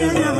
ہاں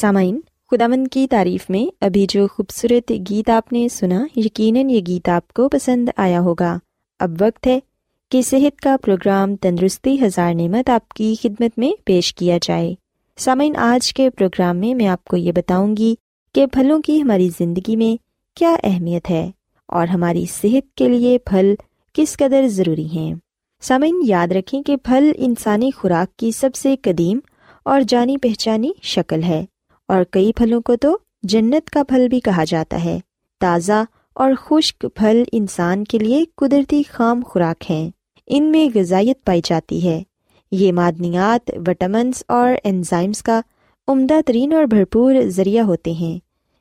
سامعین، خداوند کی تعریف میں ابھی جو خوبصورت گیت آپ نے سنا، یقیناً یہ گیت آپ کو پسند آیا ہوگا۔ اب وقت ہے کہ صحت کا پروگرام تندرستی ہزار نعمت آپ کی خدمت میں پیش کیا جائے۔ سامعین، آج کے پروگرام میں میں آپ کو یہ بتاؤں گی کہ پھلوں کی ہماری زندگی میں کیا اہمیت ہے اور ہماری صحت کے لیے پھل کس قدر ضروری ہیں۔ سامعین، یاد رکھیں کہ پھل انسانی خوراک کی سب سے قدیم اور جانی پہچانی شکل ہے۔ اور کئی پھلوں کو تو جنت کا پھل بھی کہا جاتا ہے۔ تازہ اور خشک پھل انسان کے لیے قدرتی خام خوراک ہیں۔ ان میں غذائیت پائی جاتی ہے۔ یہ معدنیات وٹامنس اور انزائمس کا عمدہ ترین اور بھرپور ذریعہ ہوتے ہیں۔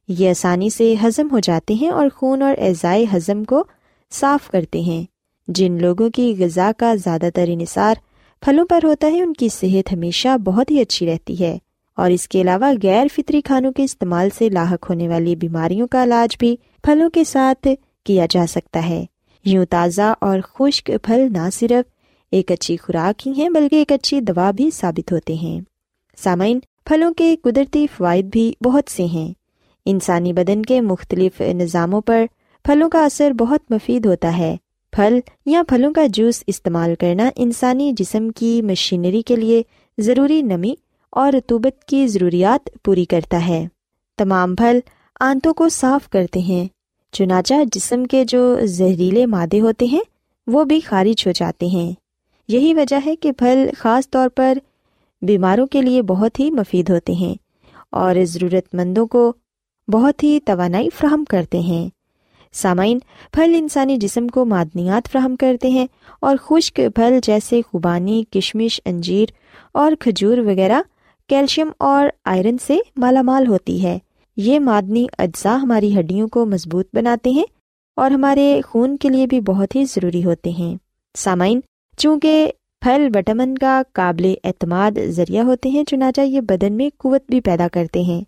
یہ آسانی سے ہضم ہو جاتے ہیں اور خون اور اعضائے ہضم کو صاف کرتے ہیں۔ جن لوگوں کی غذا کا زیادہ تر انحصار پھلوں پر ہوتا ہے، ان کی صحت ہمیشہ بہت ہی اچھی رہتی ہے۔ اور اس کے علاوہ غیر فطری کھانوں کے استعمال سے لاحق ہونے والی بیماریوں کا علاج بھی پھلوں کے ساتھ کیا جا سکتا ہے۔ یوں تازہ اور خشک پھل نہ صرف ایک اچھی خوراک ہی ہیں بلکہ ایک اچھی دوا بھی ثابت ہوتے ہیں۔ سامعین، پھلوں کے قدرتی فوائد بھی بہت سے ہیں۔ انسانی بدن کے مختلف نظاموں پر پھلوں کا اثر بہت مفید ہوتا ہے۔ پھل یا پھلوں کا جوس استعمال کرنا انسانی جسم کی مشینری کے لیے ضروری نمی اور رتوبت کی ضروریات پوری کرتا ہے۔ تمام پھل آنتوں کو صاف کرتے ہیں۔ چنانچہ جسم کے جو زہریلے مادے ہوتے ہیں، وہ بھی خارج ہو جاتے ہیں۔ یہی وجہ ہے کہ پھل خاص طور پر بیماروں کے لیے بہت ہی مفید ہوتے ہیں اور ضرورت مندوں کو بہت ہی توانائی فراہم کرتے ہیں۔ سامعین، پھل انسانی جسم کو معدنیات فراہم کرتے ہیں اور خشک پھل جیسے خوبانی، کشمش، انجیر اور کھجور وغیرہ کیلشیم اور آئرن سے مالا مال ہوتی ہے۔ یہ معدنی اجزاء ہماری ہڈیوں کو مضبوط بناتے ہیں اور ہمارے خون کے لیے بھی بہت ہی ضروری ہوتے ہیں۔ سامعین، چونکہ پھل وٹامن کا قابل اعتماد ذریعہ ہوتے ہیں، چنانچہ یہ بدن میں قوت بھی پیدا کرتے ہیں۔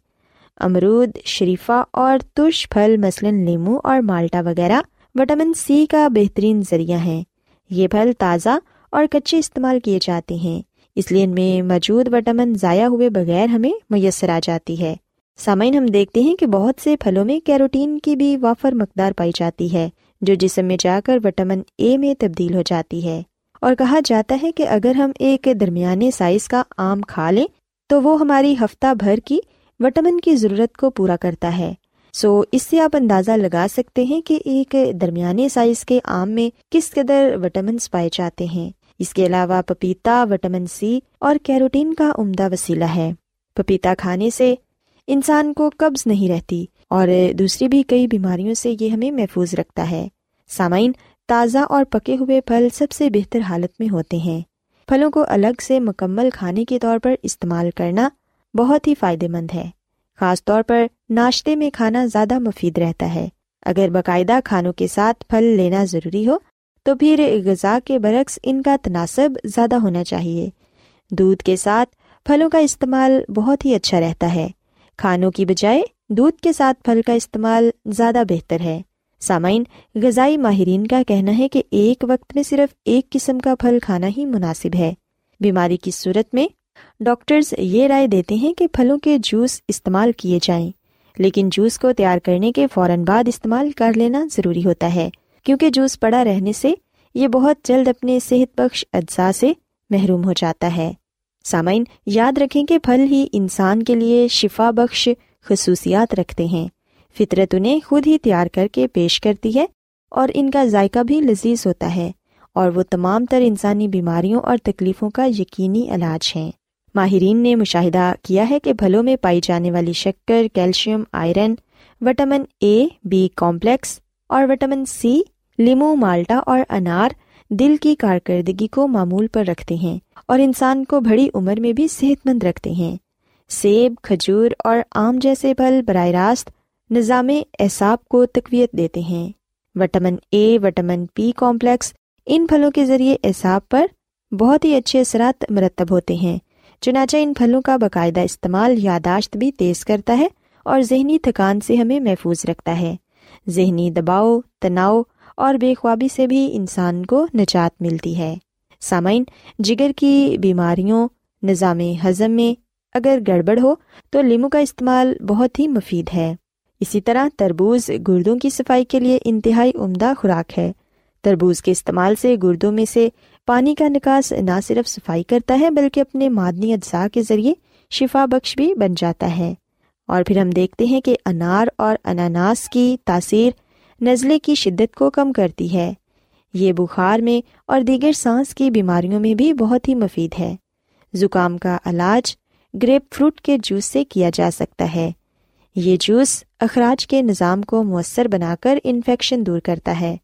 امرود، شریفہ اور ترش پھل، مثلاً لیمو اور مالٹا وغیرہ، وٹامن سی کا بہترین ذریعہ ہیں۔ یہ پھل تازہ اور کچے استعمال کیے جاتے ہیں۔ اس لیے ان میں موجود وٹامن ضائع ہوئے بغیر ہمیں میسر آ جاتی ہے۔ سامعین ہم دیکھتے ہیں کہ بہت سے پھلوں میں کیروٹین کی بھی وافر مقدار پائی جاتی ہے جو جسم میں جا کر وٹامن اے میں تبدیل ہو جاتی ہے۔ اور کہا جاتا ہے کہ اگر ہم ایک درمیانے سائز کا آم کھا لیں تو وہ ہماری ہفتہ بھر کی وٹامن کی ضرورت کو پورا کرتا ہے۔ سو اس سے آپ اندازہ لگا سکتے ہیں کہ ایک درمیانے سائز کے آم میں کس قدر وٹامنس پائے جاتے ہیں۔ اس کے علاوہ پپیتا، وٹامن سی اور کیروٹین کا عمدہ وسیلہ ہے۔ پپیتا کھانے سے انسان کو قبض نہیں رہتی اور دوسری بھی کئی بیماریوں سے یہ ہمیں محفوظ رکھتا ہے۔ سامعین، تازہ اور پکے ہوئے پھل سب سے بہتر حالت میں ہوتے ہیں۔ پھلوں کو الگ سے مکمل کھانے کے طور پر استعمال کرنا بہت ہی فائدے مند ہے۔ خاص طور پر ناشتے میں کھانا زیادہ مفید رہتا ہے۔ اگر باقاعدہ کھانوں کے ساتھ پھل لینا ضروری ہو تو پھر غذا کے برعکس ان کا تناسب زیادہ ہونا چاہیے۔ دودھ کے ساتھ پھلوں کا استعمال بہت ہی اچھا رہتا ہے۔ کھانوں کی بجائے دودھ کے ساتھ پھل کا استعمال زیادہ بہتر ہے۔ سامعین، غذائی ماہرین کا کہنا ہے کہ ایک وقت میں صرف ایک قسم کا پھل کھانا ہی مناسب ہے۔ بیماری کی صورت میں ڈاکٹرز یہ رائے دیتے ہیں کہ پھلوں کے جوس استعمال کیے جائیں، لیکن جوس کو تیار کرنے کے فوراً بعد استعمال کر لینا ضروری ہوتا ہے۔ کیونکہ جوس پڑا رہنے سے یہ بہت جلد اپنے صحت بخش اجزاء سے محروم ہو جاتا ہے۔ سامعین، یاد رکھیں کہ پھل ہی انسان کے لیے شفا بخش خصوصیات رکھتے ہیں۔ فطرت انہیں خود ہی تیار کر کے پیش کرتی ہے اور ان کا ذائقہ بھی لذیذ ہوتا ہے اور وہ تمام تر انسانی بیماریوں اور تکلیفوں کا یقینی علاج ہیں۔ ماہرین نے مشاہدہ کیا ہے کہ پھلوں میں پائی جانے والی شکر، calcium, iron, vitamin A B complex اور وٹامن سی، لیمو، مالٹا اور انار دل کی کارکردگی کو معمول پر رکھتے ہیں اور انسان کو بڑی عمر میں بھی صحت مند رکھتے ہیں۔ سیب، کھجور اور آم جیسے پھل براہ راست نظام اعصاب کو تقویت دیتے ہیں۔ Vitamin A, vitamin B complex ان پھلوں کے ذریعے اعصاب پر بہت ہی اچھے اثرات مرتب ہوتے ہیں۔ چنانچہ ان پھلوں کا باقاعدہ استعمال یاداشت بھی تیز کرتا ہے اور ذہنی تھکان سے ہمیں محفوظ رکھتا ہے۔ ذہنی دباؤ، تناؤ اور بے خوابی سے بھی انسان کو نجات ملتی ہے۔ سامعین، جگر کی بیماریوں، نظام ہضم میں اگر گڑبڑ ہو تو لیمو کا استعمال بہت ہی مفید ہے۔ اسی طرح تربوز گردوں کی صفائی کے لیے انتہائی عمدہ خوراک ہے۔ تربوز کے استعمال سے گردوں میں سے پانی کا نکاس نہ صرف صفائی کرتا ہے بلکہ اپنے معدنی اجزاء کے ذریعے شفا بخش بھی بن جاتا ہے۔ اور پھر ہم دیکھتے ہیں کہ انار اور اناناس کی تاثیر نزلے کی شدت کو کم کرتی ہے۔ یہ بخار میں اور دیگر سانس کی بیماریوں میں بھی بہت ہی مفید ہے۔ زکام کا علاج گریپ فروٹ کے جوس سے کیا جا سکتا ہے۔ یہ جوس اخراج کے نظام کو مؤثر بنا کر انفیکشن دور کرتا ہے۔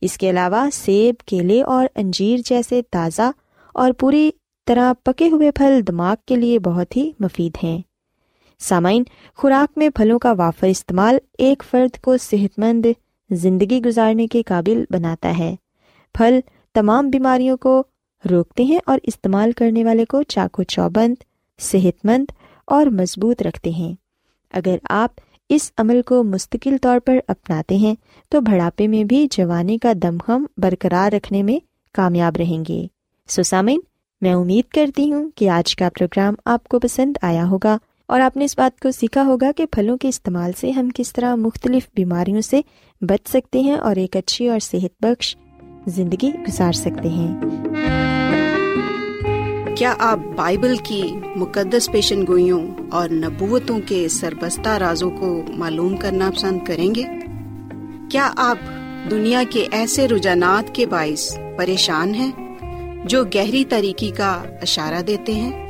اس کے علاوہ سیب، کیلے اور انجیر جیسے تازہ اور پوری طرح پکے ہوئے پھل دماغ کے لیے بہت ہی مفید ہیں۔ سامعین، خوراک میں پھلوں کا وافر استعمال ایک فرد کو صحت مند زندگی گزارنے کے قابل بناتا ہے۔ پھل تمام بیماریوں کو روکتے ہیں اور استعمال کرنے والے کو چاقو چوبند صحت مند اور مضبوط رکھتے ہیں۔ اگر آپ اس عمل کو مستقل طور پر اپناتے ہیں، تو بڑھاپے میں بھی جوانی کا دمخم برقرار رکھنے میں کامیاب رہیں گے۔ سسامین میں امید کرتی ہوں کہ آج کا پروگرام آپ کو پسند آیا ہوگا۔ اور آپ نے اس بات کو سیکھا ہوگا کہ پھلوں کے استعمال سے ہم کس طرح مختلف بیماریوں سے بچ سکتے ہیں اور ایک اچھی اور صحت بخش زندگی گزار سکتے ہیں۔ کیا آپ بائبل کی مقدس پیشن گوئیوں اور نبوتوں کے سربستہ رازوں کو معلوم کرنا پسند کریں گے؟ کیا آپ دنیا کے ایسے رجحانات کے باعث پریشان ہیں جو گہری طریقے کا اشارہ دیتے ہیں؟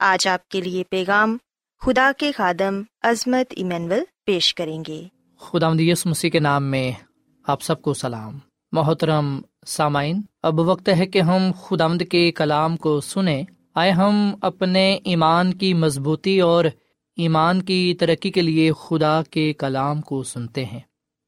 آج آپ کے لیے پیغام خدا کے خادم عظمت ایمینول پیش کریں گے۔ خدا مدیس مسیح کے نام میں آپ سب کو سلام۔ محترم سامعین، اب وقت ہے کہ ہم خدا مد کے کلام کو سنیں۔ آئے ہم اپنے ایمان کی مضبوطی اور ایمان کی ترقی کے لیے خدا کے کلام کو سنتے ہیں۔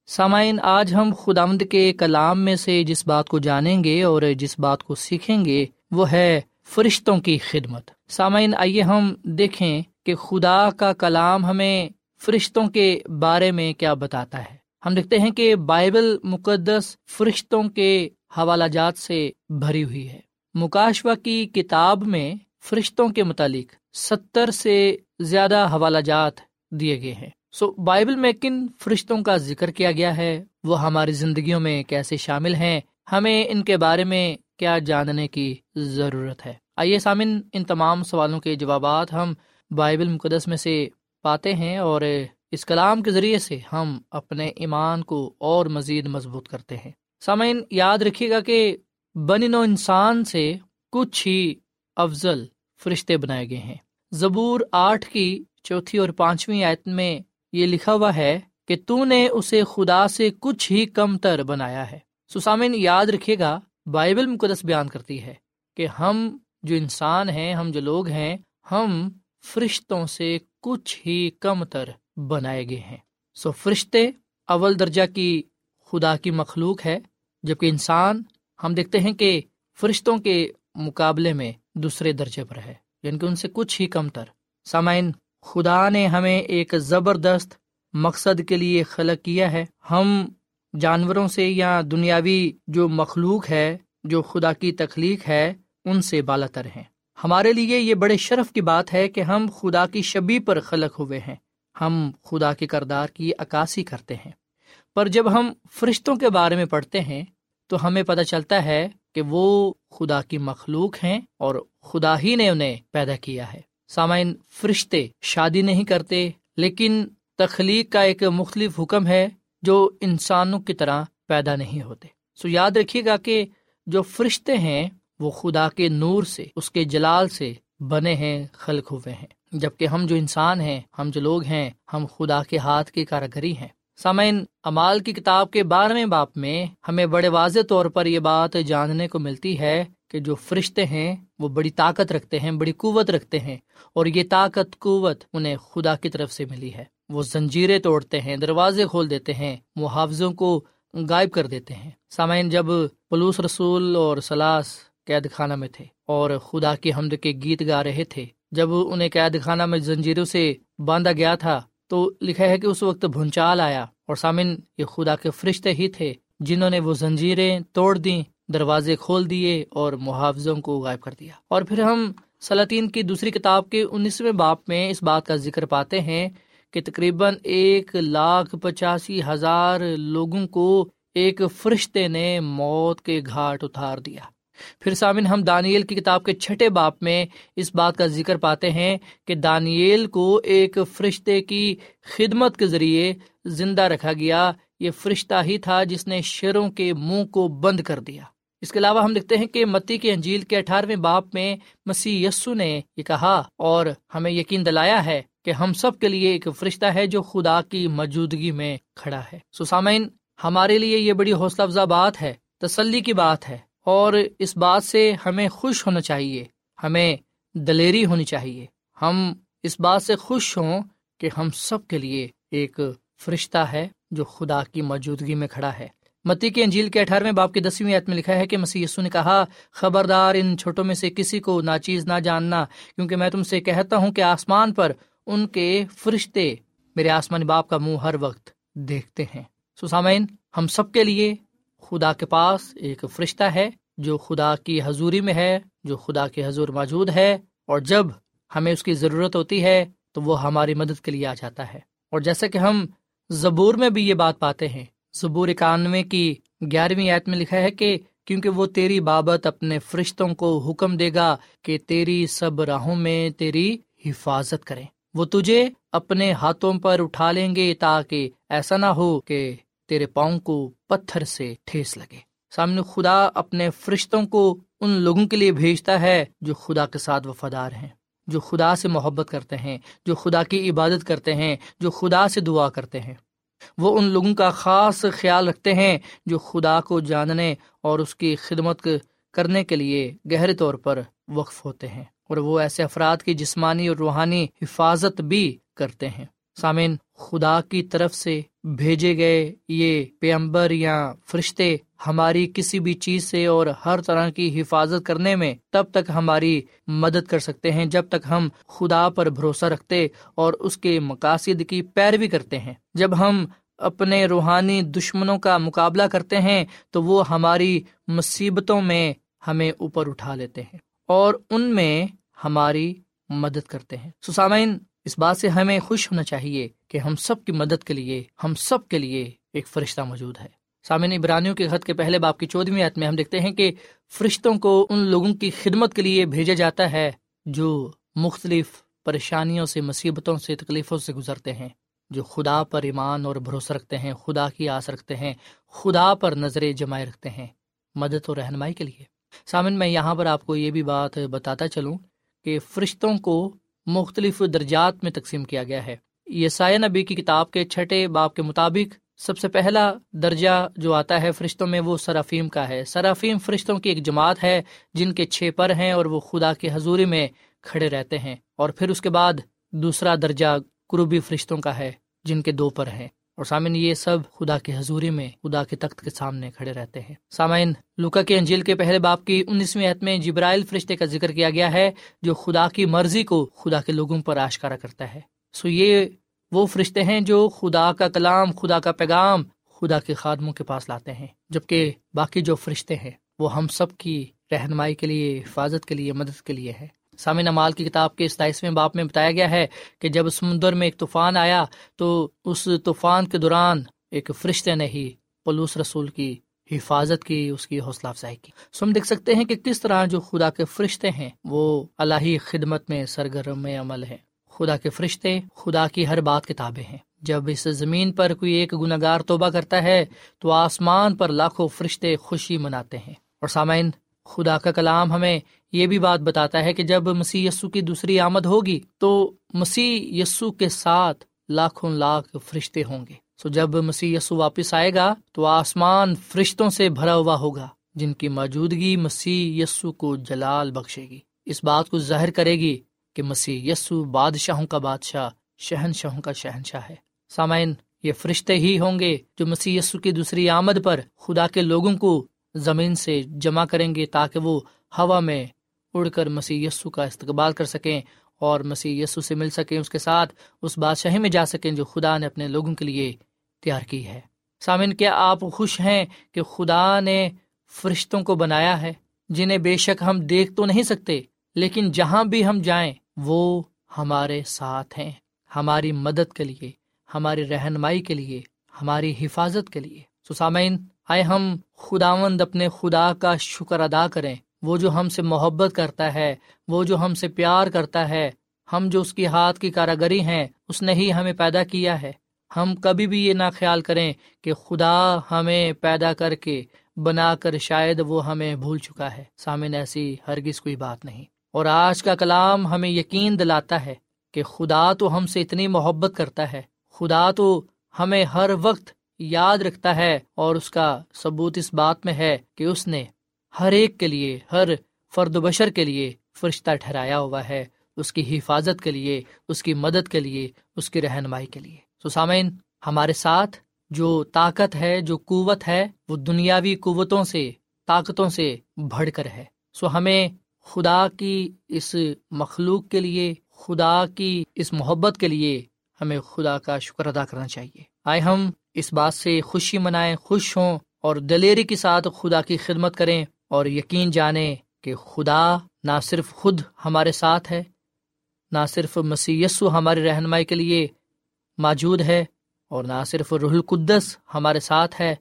سامعین، آج ہم خدامد کے کلام میں سے جس بات کو جانیں گے اور جس بات کو سیکھیں گے وہ ہے فرشتوں کی خدمت۔ سامعین، آئیے ہم دیکھیں کہ خدا کا کلام ہمیں فرشتوں کے بارے میں کیا بتاتا ہے۔ ہم دیکھتے ہیں کہ بائبل مقدس فرشتوں کے حوالہ جات سے بھری ہوئی ہے۔ مکاشوا کی کتاب میں فرشتوں کے متعلق ستر سے زیادہ حوالہ جات دیے گئے ہیں۔ سو، بائبل میں کن فرشتوں کا ذکر کیا گیا ہے؟ وہ ہماری زندگیوں میں کیسے شامل ہیں؟ ہمیں ان کے بارے میں کیا جاننے کی ضرورت ہے۔ آئیے سامن ان تمام سوالوں کے جوابات ہم بائبل مقدس میں سے پاتے ہیں اور اس کلام کے ذریعے سے ہم اپنے ایمان کو اور مزید مضبوط کرتے ہیں۔ سامعین، یاد رکھیے گا کہ بن نو انسان سے کچھ ہی افضل فرشتے بنائے گئے ہیں۔ زبور آٹھ کی چوتھی اور پانچویں آیت میں یہ لکھا ہوا ہے کہ تو نے اسے خدا سے کچھ ہی کم تر بنایا ہے۔ سسامن یاد رکھے گا بائبل مقدس بیان کرتی ہے کہ ہم جو انسان ہیں، ہم جو لوگ ہیں، ہم فرشتوں سے کچھ ہی کم تر بنائے گئے ہیں۔ سو فرشتے اول درجہ کی خدا کی مخلوق ہے، جبکہ انسان ہم دیکھتے ہیں کہ فرشتوں کے مقابلے میں دوسرے درجے پر ہے یعنی کہ ان سے کچھ ہی کم تر۔ سامعین، خدا نے ہمیں ایک زبردست مقصد کے لیے خلق کیا ہے۔ ہم جانوروں سے یا دنیاوی جو مخلوق ہے، جو خدا کی تخلیق ہے، ان سے بالا تر ہیں۔ ہمارے لیے یہ بڑے شرف کی بات ہے کہ ہم خدا کی شبی پر خلق ہوئے ہیں۔ ہم خدا کے کردار کی عکاسی کرتے ہیں۔ پر جب ہم فرشتوں کے بارے میں پڑھتے ہیں، تو ہمیں پتہ چلتا ہے کہ وہ خدا کی مخلوق ہیں اور خدا ہی نے انہیں پیدا کیا ہے۔ سامعین، فرشتے شادی نہیں کرتے، لیکن تخلیق کا ایک مختلف حکم ہے۔ جو انسانوں کی طرح پیدا نہیں ہوتے۔ سو یاد رکھیے گا کہ جو فرشتے ہیں، وہ خدا کے نور سے، اس کے جلال سے بنے ہیں، خلق ہوئے ہیں۔ جبکہ ہم جو انسان ہیں، ہم جو لوگ ہیں، ہم خدا کے ہاتھ کی کاراگری ہیں۔ سامعین، امال کی کتاب کے بارہویں باپ میں ہمیں بڑے واضح طور پر یہ بات جاننے کو ملتی ہے کہ جو فرشتے ہیں، وہ بڑی طاقت رکھتے ہیں، بڑی قوت رکھتے ہیں، اور یہ طاقت، قوت انہیں خدا کی طرف سے ملی ہے۔ وہ زنجیریں توڑتے ہیں، دروازے کھول دیتے ہیں، محافظوں کو غائب کر دیتے ہیں۔ سامعین، جب پلوس رسول اور سلاس قید خانہ میں تھے اور خدا کی حمد کے گیت گا رہے تھے، جب انہیں قید خانہ میں زنجیروں سے باندھا گیا تھا تو لکھا ہے کہ اس وقت بھونچال آیا۔ اور سامن یہ خدا کے فرشتے ہی تھے جنہوں نے وہ زنجیریں توڑ دیں، دروازے کھول دیے اور محافظوں کو غائب کر دیا۔ اور پھر ہم سلاطین کی دوسری کتاب کے انیسویں باپ میں اس بات کا ذکر پاتے ہیں کہ تقریباً ایک لاکھ پچاسی ہزار لوگوں کو ایک فرشتے نے موت کے گھاٹ اتار دیا۔ پھر سامن ہم دانیل کی کتاب کے چھٹے باپ میں اس بات کا ذکر پاتے ہیں کہ دانیل کو ایک فرشتے کی خدمت کے ذریعے زندہ رکھا گیا۔ یہ فرشتہ ہی تھا جس نے شیروں کے منہ کو بند کر دیا۔ اس کے علاوہ ہم دیکھتے ہیں کہ متی کے انجیل کے اٹھارہویں باپ میں مسیح یسو نے یہ کہا اور ہمیں یقین دلایا ہے کہ ہم سب کے لیے ایک فرشتہ ہے جو خدا کی موجودگی میں کھڑا ہے۔ سسامین ہمارے لیے یہ بڑی حوصلہ افزا بات ہے، تسلی کی بات ہے اور اس بات سے ہمیں خوش ہونا چاہیے، ہمیں دلیری ہونی چاہیے۔ ہم اس بات سے خوش ہوں کہ ہم سب کے لیے ایک فرشتہ ہے جو خدا کی موجودگی میں کھڑا ہے۔ متی کے انجیل کے اٹھارہویں باپ کی دسویں عید میں لکھا ہے کہ مسی نے کہا، خبردار ان چھوٹوں میں سے کسی کو ناچیز نہ جاننا، کیونکہ میں تم سے کہتا ہوں کہ آسمان پر ان کے فرشتے میرے آسمانی باپ کا منہ ہر وقت دیکھتے ہیں۔ سسامین ہم سب کے لیے خدا کے پاس ایک فرشتہ ہے جو خدا کی حضوری میں ہے، جو خدا کے حضور موجود ہے۔ اور جب ہمیں اس کی ضرورت ہوتی ہے، تو وہ ہماری مدد کے لیے آ جاتا ہے۔ اور جیسے کہ ہم زبور میں بھی یہ بات پاتے ہیں زبور اکانوے کی گیارہویں آیت میں لکھا ہے کہ کیونکہ وہ تیری بابت اپنے فرشتوں کو حکم دے گا کہ تیری سب راہوں میں تیری حفاظت کرے وہ تجھے اپنے ہاتھوں پر اٹھا لیں گے تاکہ ایسا نہ ہو کہ تیرے پاؤں کو پتھر سے ٹھیس لگے۔ سامنے خدا اپنے فرشتوں کو ان لوگوں کے لیے بھیجتا ہے جو خدا کے ساتھ وفادار ہیں، جو خدا سے محبت کرتے ہیں، جو خدا کی عبادت کرتے ہیں، جو خدا سے دعا کرتے ہیں۔ وہ ان لوگوں کا خاص خیال رکھتے ہیں جو خدا کو جاننے اور اس کی خدمت کرنے کے لیے گہرے طور پر وقف ہوتے ہیں اور وہ ایسے افراد کی جسمانی اور روحانی حفاظت بھی کرتے ہیں۔ سامعین، خدا کی طرف سے بھیجے گئے یہ پیمبر یا فرشتے ہماری کسی بھی چیز سے اور ہر طرح کی حفاظت کرنے میں تب تک ہماری مدد کر سکتے ہیں جب تک ہم خدا پر بھروسہ رکھتے اور اس کے مقاصد کی پیروی کرتے ہیں۔ جب ہم اپنے روحانی دشمنوں کا مقابلہ کرتے ہیں تو وہ ہماری مصیبتوں میں ہمیں اوپر اٹھا لیتے ہیں اور ان میں ہماری مدد کرتے ہیں۔ سسامین، اس بات سے ہمیں خوش ہونا چاہیے کہ ہم سب کی مدد کے لیے، ہم سب کے لیے ایک فرشتہ موجود ہے۔ سامعین ابرانیوں کے خط کے پہلے باپ کی چودہویں عت میں ہم دیکھتے ہیں کہ فرشتوں کو ان لوگوں کی خدمت کے لیے بھیجا جاتا ہے جو مختلف پریشانیوں سے، مصیبتوں سے، تکلیفوں سے گزرتے ہیں، جو خدا پر ایمان اور بھروسہ رکھتے ہیں، خدا کی آس رکھتے ہیں، خدا پر نظریں جمائے رکھتے ہیں مدد اور رہنمائی کے لیے۔ سامن میں یہاں پر آپ کو یہ بھی بات بتاتا چلوں کہ فرشتوں کو مختلف درجات میں تقسیم کیا گیا ہے۔ یہ سایہ نبی کی کتاب کے چھٹے باپ کے مطابق سب سے پہلا درجہ جو آتا ہے فرشتوں میں وہ سرافیم کا ہے۔ سرافیم فرشتوں کی ایک جماعت ہے، جن کے چھ پر ہیں اور وہ خدا کی حضوری میں کھڑے رہتے ہیں۔ اور پھر اس کے بعد دوسرا درجہ قروبی فرشتوں کا ہے، جن کے دو پر ہیں۔ اور سامعین، یہ سب خدا کی حضوری میں، خدا کے تخت کے سامنے کھڑے رہتے ہیں۔ سامعین، لوکا کے انجیل کے پہلے باپ کی انیسویں عت میں جبرائل فرشتے کا ذکر کیا گیا ہے، جو خدا کی مرضی کو خدا کے لوگوں پر آشکارا کرتا ہے۔ سو یہ وہ فرشتے ہیں جو خدا کا کلام، خدا کا پیغام، خدا کے خادموں کے پاس لاتے ہیں، جبکہ باقی جو فرشتے ہیں، وہ ہم سب کی رہنمائی کے لیے، حفاظت کے لیے، مدد کے لیے ہے سامع نمال کی کتاب کے ستائیسویں باپ میں بتایا گیا ہے کہ جب سمندر میں ایک طوفان آیا تو اس طوفان کے دوران ایک فرشتے نے ہی پلوس رسول کی حفاظت کی، اس کی حوصلہ افزائی کی۔ سو ہم دیکھ سکتے ہیں کہ کس طرح جو خدا کے فرشتے ہیں، وہ اللہ خدمت میں، سرگرم عمل ہے خدا کے فرشتے، خدا کی ہر بات کتابیں ہیں۔ جب اس زمین پر کوئی ایک گناگار توبہ کرتا ہے، تو آسمان پر لاکھوں فرشتے خوشی مناتے ہیں۔ اور سامعین، خدا کا کلام ہمیں یہ بھی بات بتاتا ہے کہ جب مسیح یسو کی دوسری آمد ہوگی، تو مسیح یسو کے ساتھ لاکھوں لاکھ فرشتے ہوں گے۔ سو جب مسیح یسو واپس آئے گا، تو آسمان فرشتوں سے بھرا ہوا ہوگا، جن کی موجودگی مسیح یسو کو جلال بخشے گی۔ اس بات کو ظاہر کرے گی کہ مسیح یسو بادشاہوں کا بادشاہ، شہنشاہوں کا شہنشاہ ہے۔ سامعین، یہ فرشتے ہی ہوں گے جو مسیح یسو کی دوسری آمد پر خدا کے لوگوں کو زمین سے جمع کریں گے تاکہ وہ ہوا میں اڑ کر مسیح یسو کا استقبال کر سکیں اور مسیح یسو سے مل سکیں، اس کے ساتھ اس بادشاہی میں جا سکیں جو خدا نے اپنے لوگوں کے لیے تیار کی ہے۔ سامن کیا آپ خوش ہیں کہ خدا نے فرشتوں کو بنایا ہے؟ جنہیں بے شک ہم دیکھ تو نہیں سکتے۔ لیکن جہاں بھی ہم جائیں، وہ ہمارے ساتھ ہیں، ہماری مدد کے لیے، ہماری رہنمائی کے لیے، ہماری حفاظت کے لیے۔ سسامین آئے ہم خداوند اپنے خدا کا شکر ادا کریں۔ وہ جو ہم سے محبت کرتا ہے، وہ جو ہم سے پیار کرتا ہے، ہم جو اس کی ہاتھ کی کاراگری ہیں، اس نے ہی ہمیں پیدا کیا ہے۔ ہم کبھی بھی یہ نہ خیال کریں کہ خدا ہمیں پیدا کر کے بنا کر شاید وہ ہمیں بھول چکا ہے۔ سامن ایسی ہرگز کوئی بات نہیں۔ اور آج کا کلام ہمیں یقین دلاتا ہے کہ خدا تو ہم سے اتنی محبت کرتا ہے۔ خدا تو ہمیں ہر وقت یاد رکھتا ہے اور اس کا ثبوت اس بات میں ہے کہ اس نے ہر ایک کے لیے، ہر فرد و بشر کے لیے فرشتہ ٹھہرایا ہوا ہے۔ اس کی حفاظت کے لیے، اس کی مدد کے لیے، اس کی رہنمائی کے لیے۔ سو سامعین، ہمارے ساتھ جو طاقت ہے، جو قوت ہے، وہ دنیاوی قوتوں سے، طاقتوں سے بڑھ کر ہے۔ سو ہمیں خدا کی اس مخلوق کے لیے، خدا کی اس محبت کے لیے ہمیں خدا کا شکر ادا کرنا چاہیے۔ آئے ہم اس بات سے خوشی منائیں، خوش ہوں اور دلیری کے ساتھ خدا کی خدمت کریں اور یقین جانے کہ خدا نہ صرف خود ہمارے ساتھ ہے، نہ صرف مسی ہماری رہنمائی کے لیے موجود ہے اور نہ صرف رح القدس ہمارے ساتھ ہے،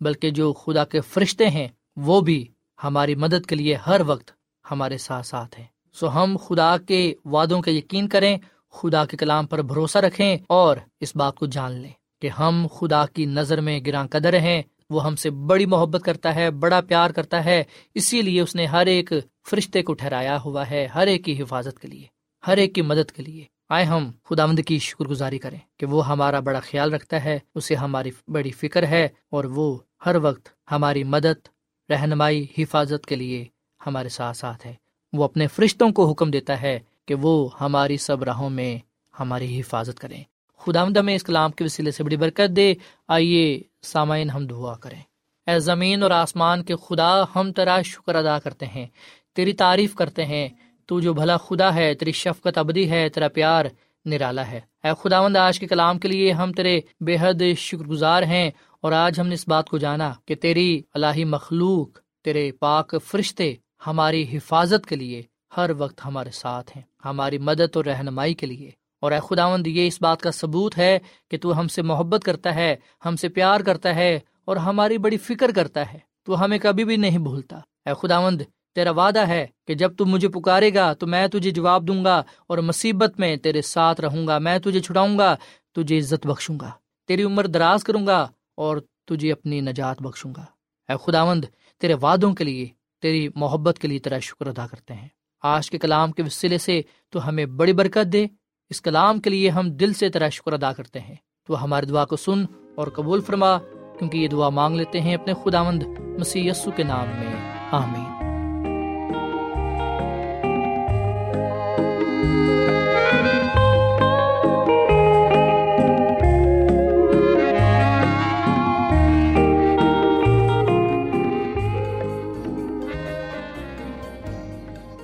بلکہ جو خدا کے فرشتے ہیں وہ بھی ہماری مدد کے لیے ہر وقت ہمارے ساتھ ساتھ ہیں۔ سو ہم خدا کے وعدوں کا یقین کریں، خدا کے کلام پر بھروسہ رکھیں اور اس بات کو جان لیں کہ ہم خدا کی نظر میں گراں قدر ہیں۔ وہ ہم سے بڑی محبت کرتا ہے، بڑا پیار کرتا ہے۔ اسی لیے اس نے ہر ایک فرشتے کو ٹھہرایا ہوا ہے، ہر ایک کی حفاظت کے لیے، ہر ایک کی مدد کے لیے۔ آئے ہم خدا مند کی شکر گزاری کریں کہ وہ ہمارا بڑا خیال رکھتا ہے، اسے ہماری بڑی فکر ہے اور وہ ہر وقت ہماری مدد، رہنمائی، حفاظت کے لیے ہمارے ساتھ ساتھ ہے۔ وہ اپنے فرشتوں کو حکم دیتا ہے کہ وہ ہماری سب راہوں میں ہماری حفاظت کریں۔ خدا ہمیں اس کلام کے وسیلے سے بڑی برکت دے۔ آئیے سامعین، ہم دعا کریں۔ اے زمین اور آسمان کے خدا، ہم تیرا شکر ادا کرتے ہیں۔ تیری تعریف کرتے ہیں۔ تو جو بھلا خدا ہے، تیری شفقت ابدی ہے، تیرا پیار نرالا ہے۔ اے خداوند، آج کے کلام کے لیے ہم تیرے بے حد شکر گزار ہیں اور آج ہم نے اس بات کو جانا کہ تیری الہی مخلوق، تیرے پاک فرشتے ہماری حفاظت کے لیے ہر وقت ہمارے ساتھ ہیں، ہماری مدد اور رہنمائی کے لیے۔ اور اے خداوند، یہ اس بات کا ثبوت ہے کہ تو ہم سے محبت کرتا ہے، ہم سے پیار کرتا ہے اور ہماری بڑی فکر کرتا ہے۔ تو ہمیں کبھی بھی نہیں بھولتا۔ اے خداوند، تیرا وعدہ ہے کہ جب تم مجھے پکارے گا تو میں تجھے جواب دوں گا اور مصیبت میں تیرے ساتھ رہوں گا، میں تجھے چھڑاؤں گا، تجھے عزت بخشوں گا۔ تیری عمر دراز کروں گا اور تجھے اپنی نجات بخشوں گا۔ اے خداوند، تیرے وعدوں کے لیے تیری محبت کے لیے تیرا شکر ادا کرتے ہیں۔ آج کے کلام کے وسیلے سے تو ہمیں بڑی برکت دے۔ اس کلام کے لیے ہم دل سے تیرا شکر ادا کرتے ہیں۔ تو ہماری دعا کو سن اور قبول فرما، کیونکہ یہ دعا مانگ لیتے ہیں اپنے خداوند مسیح یسو کے نام میں۔ آمین۔